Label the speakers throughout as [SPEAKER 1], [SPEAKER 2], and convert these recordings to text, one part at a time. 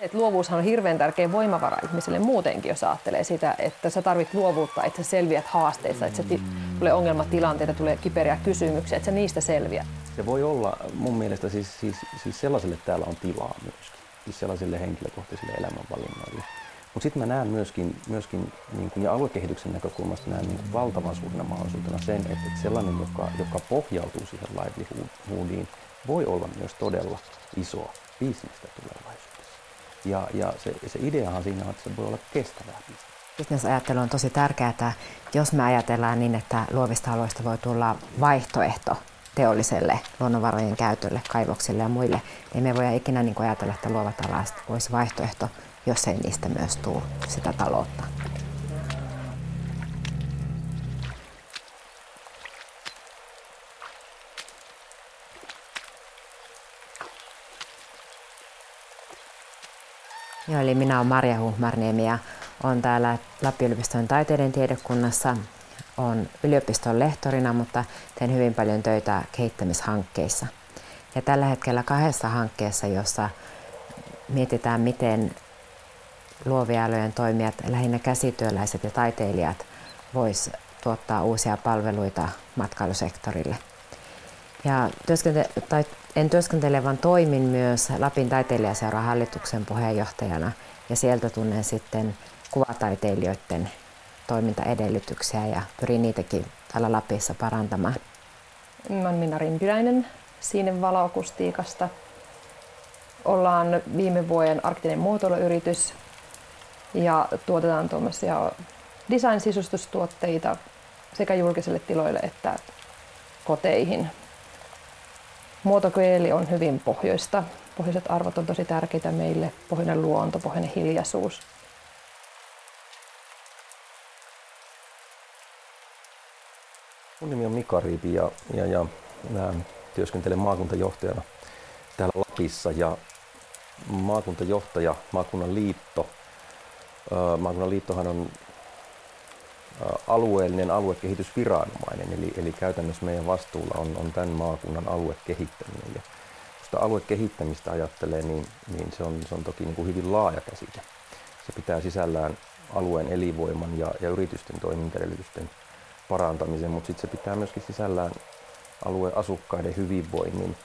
[SPEAKER 1] Et luovuushan on hirveän tärkeä voimavara ihmiselle muutenkin, jos ajattelee sitä, että sä tarvit luovuutta, että sä selviät haasteista, että se tulee ongelmatilanteita, tulee kiperiä kysymyksiä, että sä niistä selviät.
[SPEAKER 2] Se voi olla mun mielestä siis, siis, siis sellaiselle täällä on tilaa myöskin, siis sellaisille henkilökohtaisille elämänvalinnoille. Mutta sitten mä näen myöskin, myöskin niin kun, ja aluekehityksen näkökulmasta näen niin valtavan suurena mahdollisuutena sen, että, sellainen, joka, joka pohjautuu siihen livelihoodiin, voi olla myös todella iso bisnestä tulevaisuudessa. Ja, ja se, se ideahan siinä on, että se voi olla kestävää.
[SPEAKER 3] Bisnesajattelu on tosi tärkeää, että jos me ajatellaan niin, että luovista aloista voi tulla vaihtoehto teolliselle luonnonvarojen käytölle, kaivoksille ja muille, niin me voidaan ikinä niin ajatella, että luovat alat olisi vaihtoehto, jos ei niistä myös tule sitä taloutta. Joo, eli minä olen Marja Huhmarniemi ja olen täällä Lappi-yliopiston taiteiden tiedekunnassa. Olen yliopiston lehtorina, mutta teen hyvin paljon töitä kehittämishankkeissa. Ja tällä hetkellä kahdessa hankkeessa, jossa mietitään, miten luovien alojen toimijat, lähinnä käsityöläiset ja taiteilijat, vois tuottaa uusia palveluita matkailusektorille. Ja työskente- tai en työskentele, vaan toimin myös Lapin taiteilijaseuran hallituksen puheenjohtajana ja sieltä tunnen sitten kuvataiteilijoiden toimintaedellytyksiä ja pyrin niitäkin täällä Lapissa parantamaan.
[SPEAKER 1] Mä olen Minna Rimpiläinen Siinen valoakustiikasta. Ollaan viime vuoden arktinen muotoiluyritys ja tuotetaan tuommoisia design-sisustustuotteita sekä julkisille tiloille että koteihin. Muotokieli on hyvin pohjoista. Pohjoiset arvot on tosi tärkeitä meille. Pohjoinen luonto, pohjoinen hiljaisuus.
[SPEAKER 2] Mun nimi on Mika Riipi ja, ja, ja mä työskentelen maakuntajohtajana täällä Lapissa ja maakuntajohtaja, maakunnan liitto. Maakunnan liittohan on alueellinen aluekehitysviranomainen, eli, eli käytännössä meidän vastuulla on, on tämän maakunnan aluekehittäminen. Ja kun sitä aluekehittämistä ajattelee, niin, niin se, on, se on toki niin kuin hyvin laaja käsite. Se pitää sisällään alueen elinvoiman ja, ja yritysten toimintaedellytysten parantamisen, mutta sitten se pitää myöskin sisällään alueen asukkaiden hyvinvoinnin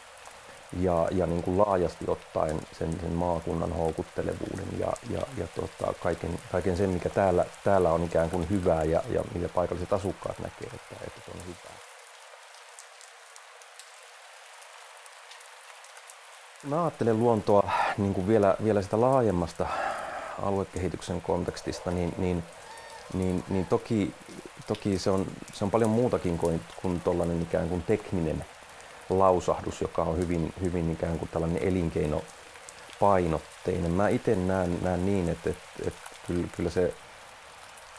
[SPEAKER 2] ja, ja niin kuin laajasti ottaen sen, sen maakunnan houkuttelevuuden ja, ja, ja tota, kaiken, kaiken sen, mikä täällä, täällä on ikään kuin hyvää ja, ja mitä paikalliset asukkaat näkee, että, että se on hyvää. Mä ajattelen luontoa niin kuin vielä, vielä sitä laajemmasta aluekehityksen kontekstista, niin, niin, niin, niin toki, toki se, on, se on paljon muutakin kuin, kuin tuollainen ikään kuin tekninen lausahdus, joka on hyvin, hyvin ikään kuin tällainen elinkeinopainotteinen. Mä itse näen, näen niin, että, että, että kyllä, kyllä se,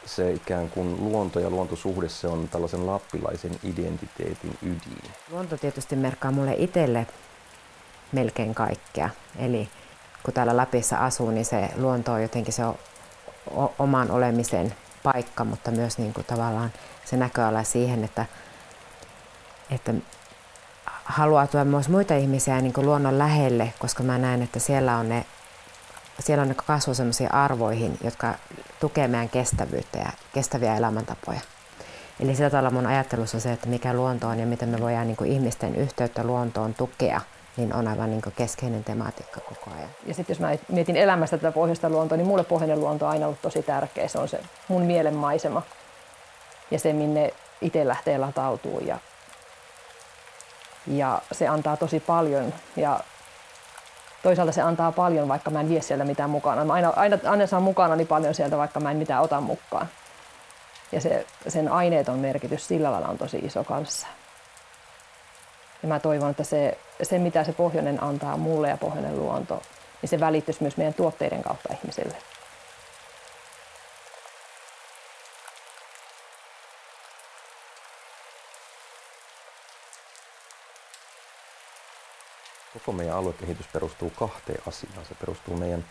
[SPEAKER 2] se ikään kuin luonto ja luontosuhde se on tällaisen lappilaisen identiteetin ydin.
[SPEAKER 3] Luonto tietysti merkkaa mulle itselle melkein kaikkea. Eli kun täällä Lapissa asuu, niin se luonto on jotenkin se on oman olemisen paikka, mutta myös niin kuin tavallaan se näköala siihen, että, että haluaa tuoda myös muita ihmisiä niin luonnon lähelle, koska mä näen, että siellä on ne, siellä on ne kasvu sellaisiin arvoihin, jotka tukee meidän kestävyyttä ja kestäviä elämäntapoja. Eli sillä tavalla mun ajattelussa se, että mikä luonto on ja miten me voidaan niin ihmisten yhteyttä luontoon tukea, niin on aivan niin keskeinen tematiikka koko ajan.
[SPEAKER 1] Ja sitten jos mä mietin elämästä tätä pohjoista luontoa, niin mulle pohjoinen luonto on aina ollut tosi tärkeä. Se on se mun mielenmaisema ja se, minne itse lähtee latautumaan ja ja se antaa tosi paljon ja toisaalta se antaa paljon, vaikka mä en vie sieltä mitään mukana. Mä aina, aina, aina saan mukana niin paljon sieltä, vaikka mä en mitään ota mukaan. Ja se, sen aineeton merkitys sillä lailla on tosi iso kanssa. Ja mä toivon, että se, se mitä se pohjoinen antaa mulle ja pohjoinen luonto, niin se välittyisi myös meidän tuotteiden kautta ihmisille.
[SPEAKER 2] Koko meidän aluekehitys perustuu kahteen asiaan. Se perustuu meidän,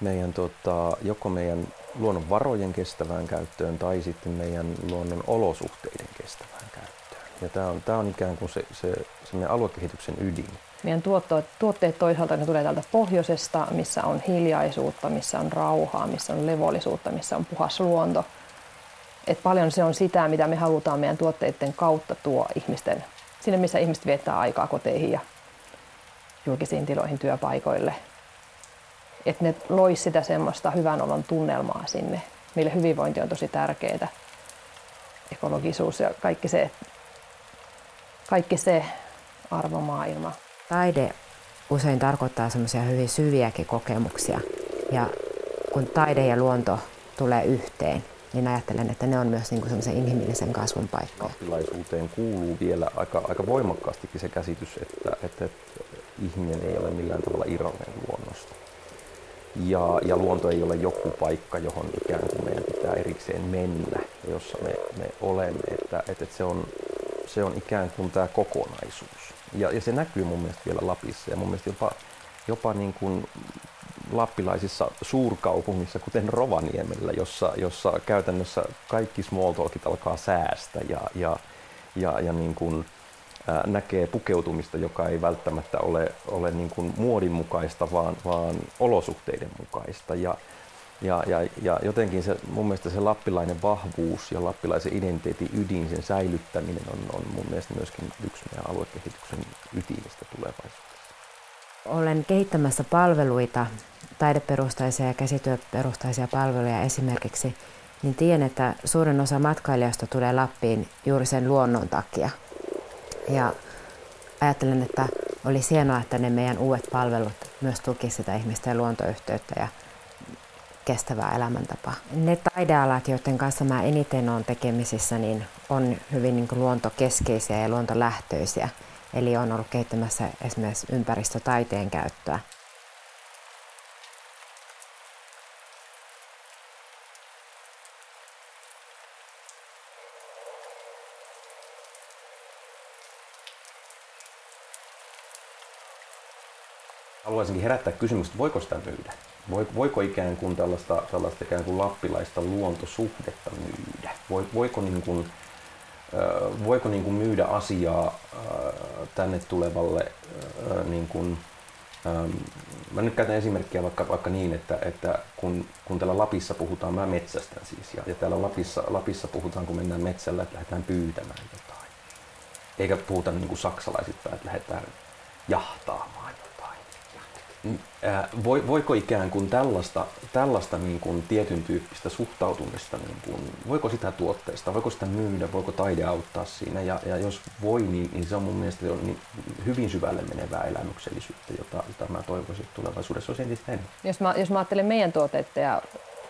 [SPEAKER 2] meidän tota, joko meidän luonnon varojen kestävään käyttöön tai sitten meidän luonnon olosuhteiden kestävään käyttöön. Ja tämä on, tämä on ikään kuin se, se, se meidän aluekehityksen ydin.
[SPEAKER 1] Meidän tuotteet, tuotteet toisaalta ne tulee täältä pohjoisesta, missä on hiljaisuutta, missä on rauhaa, missä on levollisuutta, missä on puhas luonto. Et paljon se on sitä, mitä me halutaan meidän tuotteiden kautta tuo ihmisten, sinne missä ihmiset viettää aikaa koteihin ja julkisiin tiloihin, työpaikoille. Että ne loisi sitä semmoista hyvän olon tunnelmaa sinne. Meille hyvinvointi on tosi tärkeää. Ekologisuus ja kaikki se, kaikki se arvomaailma.
[SPEAKER 3] Taide usein tarkoittaa semmoisia hyvin syviäkin kokemuksia. Ja kun taide ja luonto tulee yhteen, niin ajattelen, että ne on myös niin semmoisen inhimillisen kasvun paikka.
[SPEAKER 2] Lappilaisuuteen kuuluu vielä aika, aika voimakkaastikin se käsitys, että, että ihminen ei ole millään tavalla irrallinen luonnosta. Ja, ja luonto ei ole joku paikka, johon ikään kuin meidän pitää erikseen mennä, jossa me, me olemme, että, että se, on, se on ikään kuin tämä kokonaisuus. Ja, ja se näkyy mun mielestä vielä Lapissa ja mun mielestä jopa, jopa niin kuin lappilaisissa suurkaupungissa, kuten Rovaniemellä, jossa, jossa käytännössä kaikki small talkit alkaa säästä ja, ja, ja, ja niin kuin, näkee pukeutumista, joka ei välttämättä ole, ole niin kuin muodin mukaista, vaan, vaan olosuhteiden mukaista. Ja, ja, ja, ja jotenkin se, mun mielestä se lappilainen vahvuus ja lappilaisen identiteetin ydin, sen säilyttäminen on, on mun mielestä myöskin yksi meidän aluekehityksen ytimistä tulevaisuudessa.
[SPEAKER 3] Olen kehittämässä palveluita, taideperustaisia ja käsityöperustaisia palveluja esimerkiksi, niin tiedän, että suurin osa matkailijoista tulee Lappiin juuri sen luonnon takia. Ja ajattelen, että oli hienoa, että ne meidän uudet palvelut myös tuki sitä ihmisten luontoyhteyttä ja kestävää elämäntapaa. Ne taidealat, joiden kanssa mä eniten olen tekemisissä, niin on hyvin niin luontokeskeisiä ja luontolähtöisiä. Eli on ollut kehittämässä esimerkiksi ympäristötaiteen käyttöä.
[SPEAKER 2] Haluaisinkin herättää kysymystä, voiko sitä myydä? Voiko ikään kuin tällaista, tällaista ikään kuin lappilaista luontosuhdetta myydä? Voiko niin kuin, voiko niin kuin myydä asiaa tänne tulevalle niin kuin, Mä nyt käytän esimerkkiä vaikka, vaikka niin, että, että kun, kun täällä Lapissa puhutaan, mä metsästän siis, ja, ja täällä Lapissa, Lapissa puhutaan, kun mennään metsällä, että lähdetään pyytämään jotain. Eikä puhuta niin kuin saksalaisittain, että lähdetään jahtaamaan voiko ikään kuin tällaista, tällaista niin kuin tietyn tyyppistä suhtautumista, niin kuin, voiko sitä tuotteista, voiko sitä myydä, voiko taide auttaa siinä ja, ja jos voi, niin, niin se on mun mielestä on niin hyvin syvälle menevää elämyksellisyyttä, jota, jota mä toivoisin, että tulevaisuudessa olisi entistä enemmän.
[SPEAKER 1] Jos mä, jos mä ajattelen meidän tuotteita ja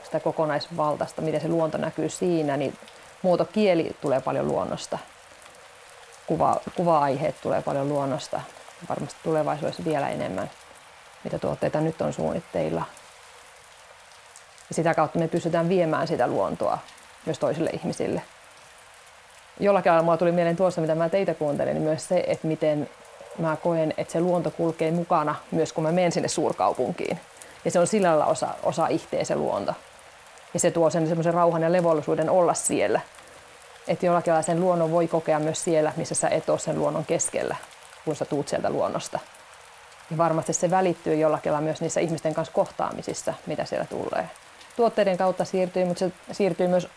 [SPEAKER 1] sitä kokonaisvaltaista, miten se luonto näkyy siinä, niin muotokieli tulee paljon luonnosta. Kuva, kuva-aiheet tulee paljon luonnosta. Varmasti tulevaisuudessa vielä enemmän mitä tuotteita nyt on suunnitteilla. Ja sitä kautta me pystytään viemään sitä luontoa myös toisille ihmisille. Jollakin lailla mulla tuli mieleen tuossa, mitä mä teitä kuuntelin, niin myös se, että miten mä koen, että se luonto kulkee mukana myös kun mä menen sinne suurkaupunkiin. Ja se on sillä lailla osa, osa ihteä se luonto. Ja se tuo sen semmoisen rauhan ja levollisuuden olla siellä. Että jollakin lailla sen luonnon voi kokea myös siellä, missä sä et ole sen luonnon keskellä, kun sä tuut sieltä luonnosta niin varmasti se välittyy jollakin lailla myös niissä ihmisten kanssa kohtaamisissa, mitä siellä tulee. Tuotteiden kautta siirtyy, mutta se siirtyy myös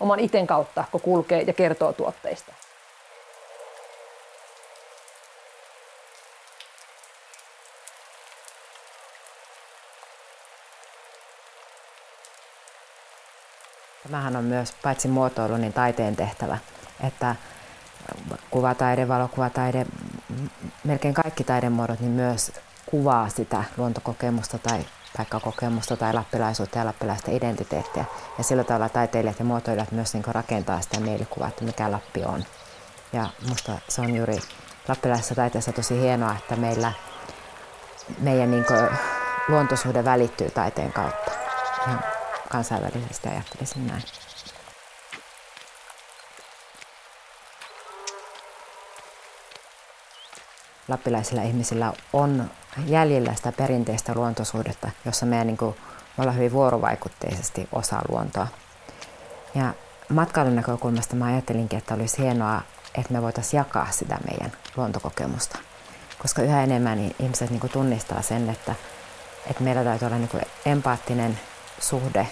[SPEAKER 1] oman iten kautta, kun kulkee ja kertoo tuotteista.
[SPEAKER 3] Tämähän on myös paitsi muotoilu, niin taiteen tehtävä, että kuvataide, valokuvataide, melkein kaikki taidemuodot niin myös kuvaa sitä luontokokemusta tai paikkakokemusta tai lappilaisuutta ja lappilaista identiteettiä. Ja sillä tavalla taiteilijat ja muotoilijat myös niin rakentaa sitä mielikuvaa, että mikä Lappi on. Ja musta se on juuri lappilaisessa taiteessa tosi hienoa, että meillä meidän niin luontosuhde välittyy taiteen kautta. Ja kansainvälisesti ajattelisin näin. Lappilaisilla ihmisillä on jäljellä sitä perinteistä luontosuhdetta, jossa meidän niin kuin, me ollaan hyvin vuorovaikutteisesti osa luontoa. Ja matkailun näkökulmasta mä ajattelinkin, että olisi hienoa, että me voitaisiin jakaa sitä meidän luontokokemusta. Koska yhä enemmän niin ihmiset niin kuin tunnistaa sen, että, että meillä täytyy olla niin kuin empaattinen suhde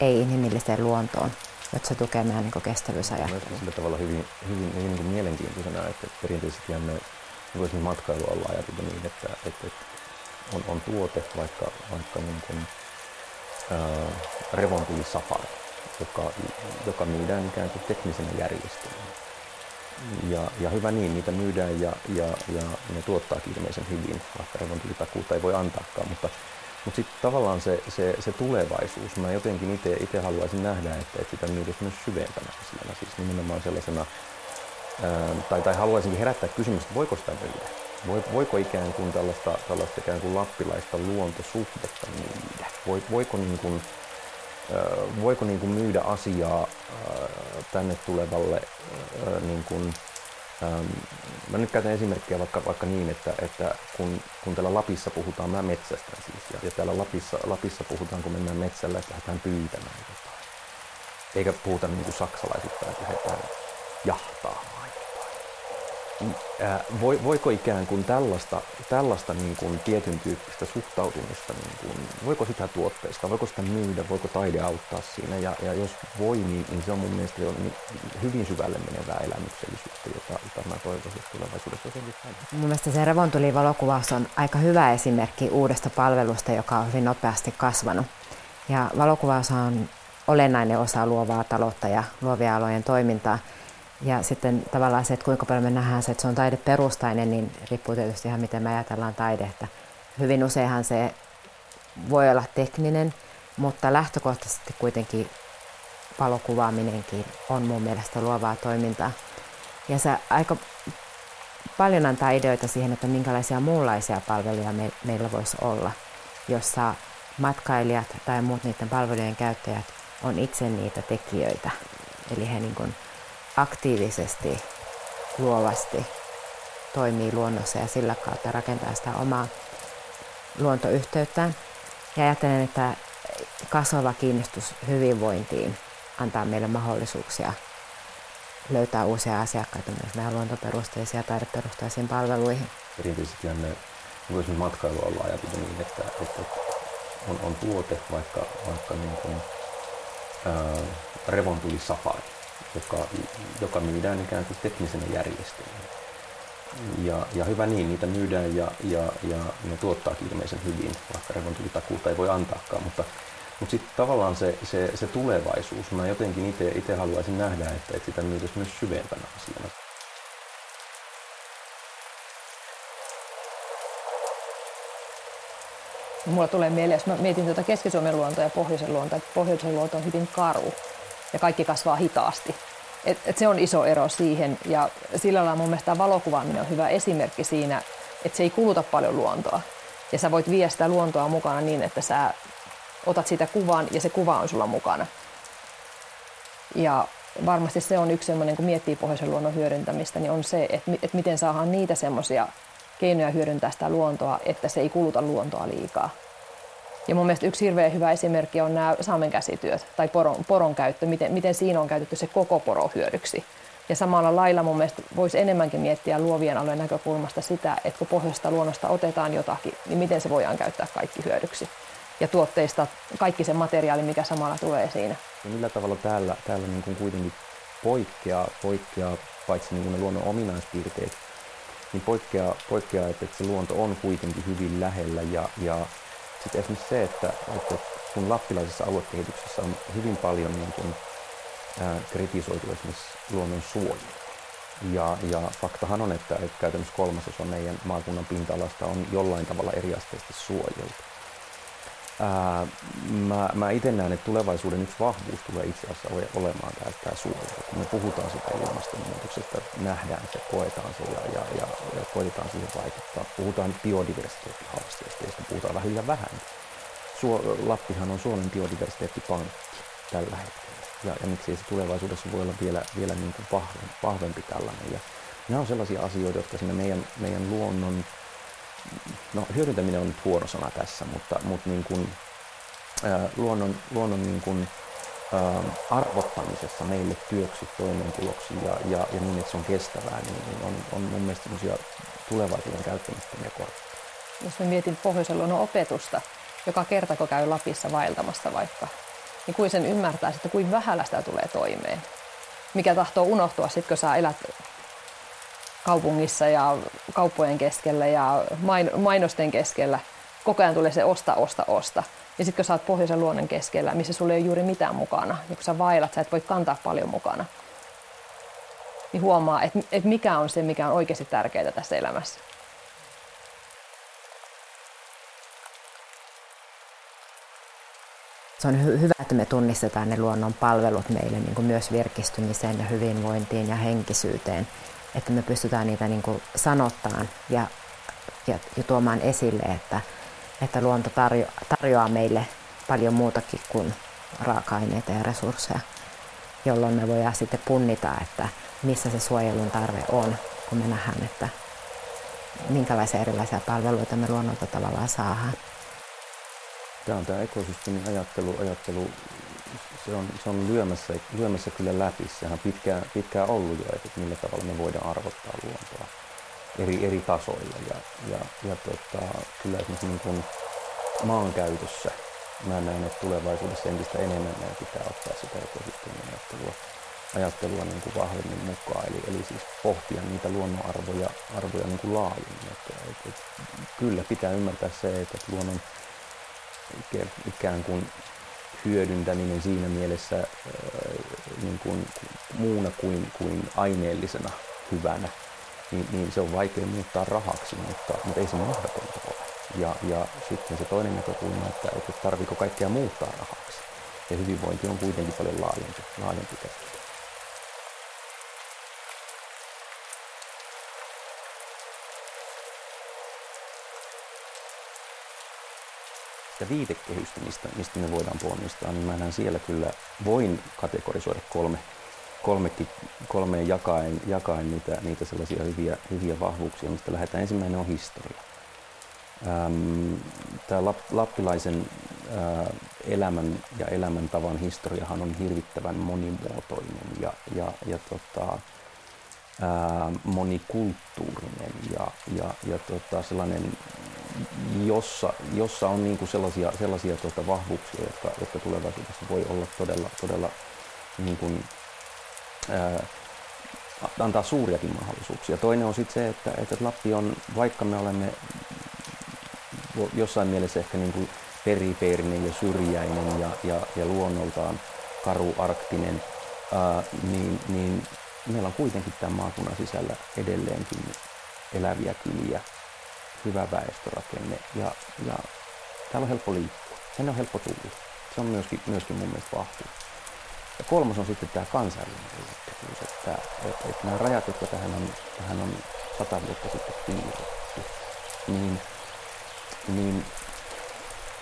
[SPEAKER 3] ei-inhimilliseen luontoon, jotta se tukee meidän niin kestävyysajattelua.
[SPEAKER 2] Sillä tavalla hyvin, hyvin, hyvin niin mielenkiintoisena, että perinteisesti me niin matkailu olla ajateltu niin, että, että, että on, on tuote, vaikka, vaikka niin kuin, ää, revontuli safari, joka, joka myydään ikään kuin teknisenä järjestelmänä. Ja, ja hyvä niin, niitä myydään ja, ja, ja ne tuottaa ilmeisen hyvin, vaikka revontulitakuuta ei voi antaakaan, mutta mutta sitten tavallaan se, se, se tulevaisuus, mä jotenkin itse haluaisin nähdä, että, että sitä myydään myös syvempänä asiana, siis nimenomaan sellaisena, tai, tai haluaisinkin herättää kysymystä, että voiko sitä myydä? Voiko ikään kuin tällaista, tällaista ikään kuin lappilaista luontosuhdetta myydä? Voiko, niin kuin, voiko niin kuin myydä asiaa tänne tulevalle niin kuin, mä nyt käytän esimerkkiä vaikka, vaikka niin, että, että kun, kun täällä Lapissa puhutaan, mä metsästän siis, ja, ja täällä Lapissa, Lapissa puhutaan, kun mennään metsällä, että lähdetään pyytämään jotain. Eikä puhuta niin kuin saksalaisilta, että lähdetään jahtaamaan voiko ikään kuin tällaista, tällaista niin kuin tietyn tyyppistä suhtautumista, niin kuin, voiko sitä tuotteista, voiko sitä myydä, voiko taide auttaa siinä ja, ja jos voi, niin, niin se on mun mielestä jo niin hyvin syvälle menevää elämyksellisyyttä, jota, jota mä toivoisin tulevaisuudessa jotenkin
[SPEAKER 3] Mun mielestä se Revontuli-valokuvaus on aika hyvä esimerkki uudesta palvelusta, joka on hyvin nopeasti kasvanut. Ja valokuvaus on olennainen osa luovaa taloutta ja luovia alojen toimintaa. Ja sitten tavallaan se, että kuinka paljon me nähdään se, että se on taideperustainen, niin riippuu tietysti ihan miten me ajatellaan taidetta. Hyvin useinhan se voi olla tekninen, mutta lähtökohtaisesti kuitenkin valokuvaaminenkin on mun mielestä luovaa toimintaa. Ja se aika paljon antaa ideoita siihen, että minkälaisia muunlaisia palveluja me, meillä voisi olla, jossa matkailijat tai muut niiden palvelujen käyttäjät on itse niitä tekijöitä. Eli he niin kuin aktiivisesti, luovasti toimii luonnossa ja sillä kautta rakentaa sitä omaa luontoyhteyttään. Ja ajattelen, että kasvava kiinnostus hyvinvointiin antaa meille mahdollisuuksia löytää uusia asiakkaita myös näihin luontoperusteisiin ja taideperusteisiin palveluihin.
[SPEAKER 2] Perinteisesti me voisimme matkailua olla ajateltu niin, että, että on, on tuote, vaikka, vaikka niin kuin, ää, revontuli safari joka, joka myydään ikään kuin teknisenä järjestelmänä. Ja, ja hyvä niin, niitä myydään ja, ja, ja ne tuottaakin ilmeisen hyvin, vaikka revontulitakuuta ei voi antaakaan, mutta, mutta sitten tavallaan se, se, se tulevaisuus, mä jotenkin itse haluaisin nähdä, että, että sitä myytäisiin myös syvempänä asiana.
[SPEAKER 1] Mulla tulee mieleen, jos mä mietin tuota Keski-Suomen luontoa ja Pohjoisen luontoa, että Pohjoisen luonto on hyvin karu ja kaikki kasvaa hitaasti. Et, et se on iso ero siihen ja sillä lailla mun mielestä valokuvaaminen on hyvä esimerkki siinä, että se ei kuluta paljon luontoa. Ja sä voit viedä sitä luontoa mukana niin, että sä otat sitä kuvan ja se kuva on sulla mukana. Ja varmasti se on yksi semmoinen, kun miettii pohjoisen luonnon hyödyntämistä, niin on se, että, että miten saadaan niitä semmoisia keinoja hyödyntää sitä luontoa, että se ei kuluta luontoa liikaa. Ja mun mielestä yksi hirveän hyvä esimerkki on nämä saamen käsityöt tai poron, poron käyttö, miten, miten siinä on käytetty se koko poro hyödyksi. Ja samalla lailla mun mielestä voisi enemmänkin miettiä luovien alojen näkökulmasta sitä, että kun pohjoista luonnosta otetaan jotakin, niin miten se voidaan käyttää kaikki hyödyksi. Ja tuotteista kaikki se materiaali, mikä samalla tulee siinä.
[SPEAKER 2] Ja millä tavalla täällä, täällä niin kuin kuitenkin poikkeaa, poikkeaa paitsi niin kuin ne luonnon ominaispiirteet, niin poikkeaa, poikkeaa että se luonto on kuitenkin hyvin lähellä ja, ja sitten esimerkiksi se, että, että kun lappilaisessa aluekehityksessä on hyvin paljon niin kuin, ää, kritisoitu esimerkiksi luonnon suojelu. Ja, ja faktahan on, että, että käytännössä kolmasosa meidän maakunnan pinta-alasta on jollain tavalla eriasteisesti suojeltu. Ää, mä, mä itse näen, että tulevaisuuden yksi vahvuus tulee itse asiassa olemaan tämä, tämä suojelu. Kun me puhutaan sitä ilmastonmuutoksesta, nähdään se, koetaan se ja, ja, ja, ja koitetaan siihen vaikuttaa. Puhutaan biodiversiteettihaasteesta, josta puhutaan liian vähän. Suo, Lappihan on Suomen biodiversiteettipankki tällä hetkellä. Ja, ja miksi se tulevaisuudessa voi olla vielä, vielä niin kuin vahvempi, vahvempi tällainen. Ja, Nämä on sellaisia asioita, jotka sinne meidän, meidän luonnon, no hyödyntäminen on nyt huono sana tässä, mutta, mutta niin kuin, ää, luonnon, luonnon niin kuin, ää, arvottamisessa meille työksi, toimeentuloksi ja, ja, ja niin, että se on kestävää, niin, niin on, on mun mielestä sellaisia tulevaisuuden käyttämättömiä kortteja.
[SPEAKER 1] Jos mä mietin pohjoisen luonnon opetusta, joka kerta kun käy Lapissa vaeltamassa vaikka, niin kuin sen ymmärtää, että kuin vähällä sitä tulee toimeen. Mikä tahtoo unohtua sitten, kun sä elät kaupungissa ja kauppojen keskellä ja mainosten keskellä. Koko ajan tulee se osta, osta, osta. Ja sitten kun sä oot pohjoisen luonnon keskellä, missä sulla ei ole juuri mitään mukana, ja kun sä vaellat, sä et voi kantaa paljon mukana, niin huomaa, että, että mikä on se, mikä on oikeasti tärkeää tässä elämässä.
[SPEAKER 3] Se on hy- hyvä, että me tunnistetaan ne luonnon palvelut meille niin kuin myös virkistymiseen ja hyvinvointiin ja henkisyyteen, että me pystytään niitä niin kuin sanottaan ja, ja, ja tuomaan esille, että, että luonto tarjo- tarjoaa meille paljon muutakin kuin raaka-aineita ja resursseja, jolloin me voidaan sitten punnita, että missä se suojelun tarve on, kun me nähdään, että minkälaisia erilaisia palveluita me luonnolta tavallaan saadaan.
[SPEAKER 2] Tämä on tämä ekosysteemin ajattelu, ajattelu se on, se on lyömässä, lyömässä kyllä läpi. Sehän on pitkään, pitkään ollut jo, että millä tavalla me voidaan arvottaa luontoa eri, eri tasoilla. Ja, ja, ja tota, kyllä esimerkiksi niin kuin maankäytössä mä näen, että tulevaisuudessa entistä enemmän meidän pitää ottaa sitä ekosysteemin ajattelua, niin kuin vahvemmin mukaan. Eli, eli siis pohtia niitä luonnonarvoja arvoja niin kuin laajemmin. Että, että, että, kyllä pitää ymmärtää se, että luonnon ikään kuin hyödyntäminen siinä mielessä äh, niin kuin muuna kuin, kuin aineellisena hyvänä, niin, niin se on vaikea muuttaa rahaksi, mutta, mutta ei se mahdotonta ole. Ja, ja sitten se toinen näkökulma, että, että tarviko kaikkea muuttaa rahaksi. Ja hyvinvointi on kuitenkin paljon laajempi, laajempi käsite. Sitä viitekehystä, mistä, mistä me voidaan ponnistaa, niin mä siellä kyllä voin kategorisoida kolme, kolmekin, kolmeen jakaen, jakaen niitä, niitä sellaisia hyviä, hyviä vahvuuksia, mistä lähdetään. Ensimmäinen on historia. Tämä lappilaisen elämän ja elämäntavan historiahan on hirvittävän monimuotoinen ja, ja, ja tota, monikulttuurinen ja, ja, ja tota, sellainen jossa, jossa on niin kuin sellaisia, sellaisia tuota vahvuuksia, jotka, jotka tulevaisuudessa voi olla todella, todella niin kuin, ää, antaa suuriakin mahdollisuuksia. Toinen on sitten se, että, että Lappi on, vaikka me olemme jossain mielessä ehkä niin kuin periferinen ja syrjäinen ja, ja, ja luonnoltaan karu arktinen, ää, niin, niin meillä on kuitenkin tämän maakunnan sisällä edelleenkin eläviä kyliä, hyvä väestörakenne ja, ja täällä on helppo liikkua. Tänne on helppo tulla. Se on myöskin, myöskin mun mielestä vahvuus. Ja kolmas on sitten tämä kansainvälinen ulottuvuus, että, että, että nämä rajat, jotka tähän on, tähän on sata vuotta sitten piirretty, niin, niin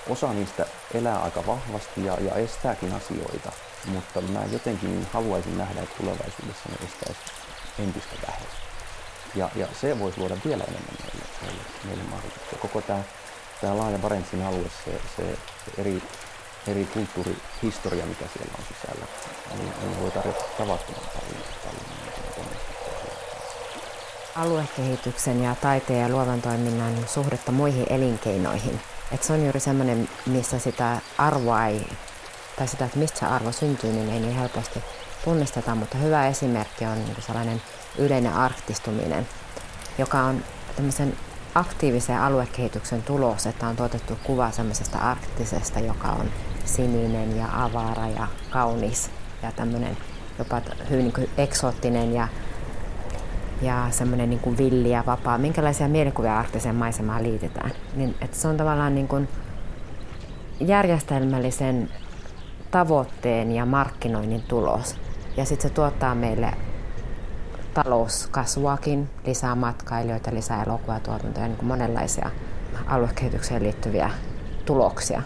[SPEAKER 2] osa niistä elää aika vahvasti ja, ja estääkin asioita, mutta mä jotenkin haluaisin nähdä, että tulevaisuudessa ne estäisi entistä vähemmän. Ja, ja se voisi luoda vielä enemmän meille, meille, meille mahdollisuuksia. Koko tämä, tämä laaja Barentsin alue, se, se eri, eri kulttuurihistoria, mikä siellä on sisällä, niin, niin voi tarjota tavattoman paljon, paljon
[SPEAKER 3] aluekehityksen ja taiteen ja luovan toiminnan suhdetta muihin elinkeinoihin. Et se on juuri semmoinen, missä sitä arvoa ei, tai sitä, että mistä se arvo syntyy, niin ei niin helposti tunnisteta, mutta hyvä esimerkki on niin sellainen yleinen arktistuminen, joka on tämmöisen aktiivisen aluekehityksen tulos, että on tuotettu kuva semmoisesta arktisesta, joka on sininen ja avara ja kaunis ja tämmöinen jopa hyvin niin eksoottinen ja, ja semmoinen niin villi ja vapaa. Minkälaisia mielikuvia arktiseen maisemaan liitetään? Niin, että se on tavallaan niin kuin järjestelmällisen tavoitteen ja markkinoinnin tulos. Ja sitten se tuottaa meille talouskasvuakin, lisää matkailijoita, lisää elokuvatuotantoja, niin kuin monenlaisia aluekehitykseen liittyviä tuloksia.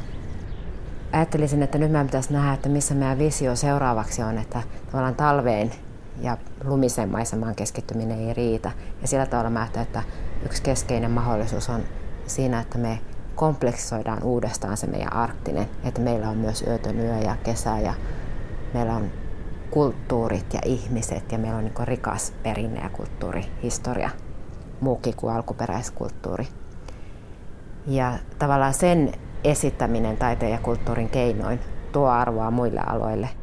[SPEAKER 3] Ajattelisin, että nyt meidän pitäisi nähdä, että missä meidän visio seuraavaksi on, että tavallaan talveen ja lumisen maisemaan keskittyminen ei riitä. Ja sillä tavalla mä ajattelen, että yksi keskeinen mahdollisuus on siinä, että me kompleksoidaan uudestaan se meidän arktinen, että meillä on myös yötön yö ja kesä ja meillä on kulttuurit ja ihmiset ja meillä on niin rikas perinne ja kulttuurihistoria, muukin kuin alkuperäiskulttuuri. Ja tavallaan sen esittäminen taiteen ja kulttuurin keinoin tuo arvoa muille aloille –